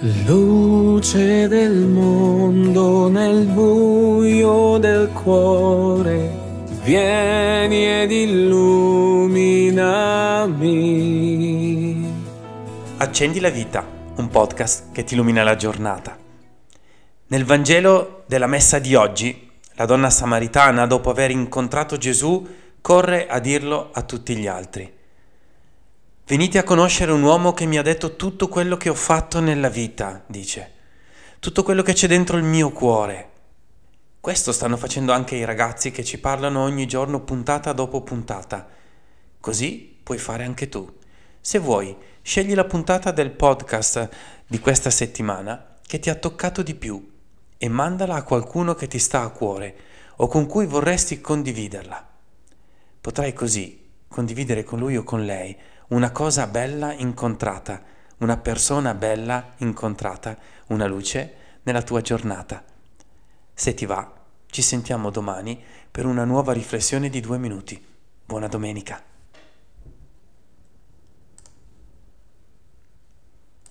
Luce del mondo nel buio del cuore, vieni ed illuminami. Accendi la vita, un podcast che ti illumina la giornata. Nel Vangelo della messa di oggi, la donna samaritana, dopo aver incontrato Gesù, corre a dirlo a tutti gli altri. Venite a conoscere un uomo che mi ha detto tutto quello che ho fatto nella vita, dice, tutto quello che c'è dentro il mio cuore. Questo stanno facendo anche i ragazzi che ci parlano ogni giorno puntata dopo puntata. Così puoi fare anche tu. Se vuoi, scegli la puntata del podcast di questa settimana che ti ha toccato di più e mandala a qualcuno che ti sta a cuore o con cui vorresti condividerla. Potrai così condividere con lui o con lei una cosa bella incontrata, una persona bella incontrata, una luce nella tua giornata. Se ti va, ci sentiamo domani per una nuova riflessione di due minuti. Buona domenica.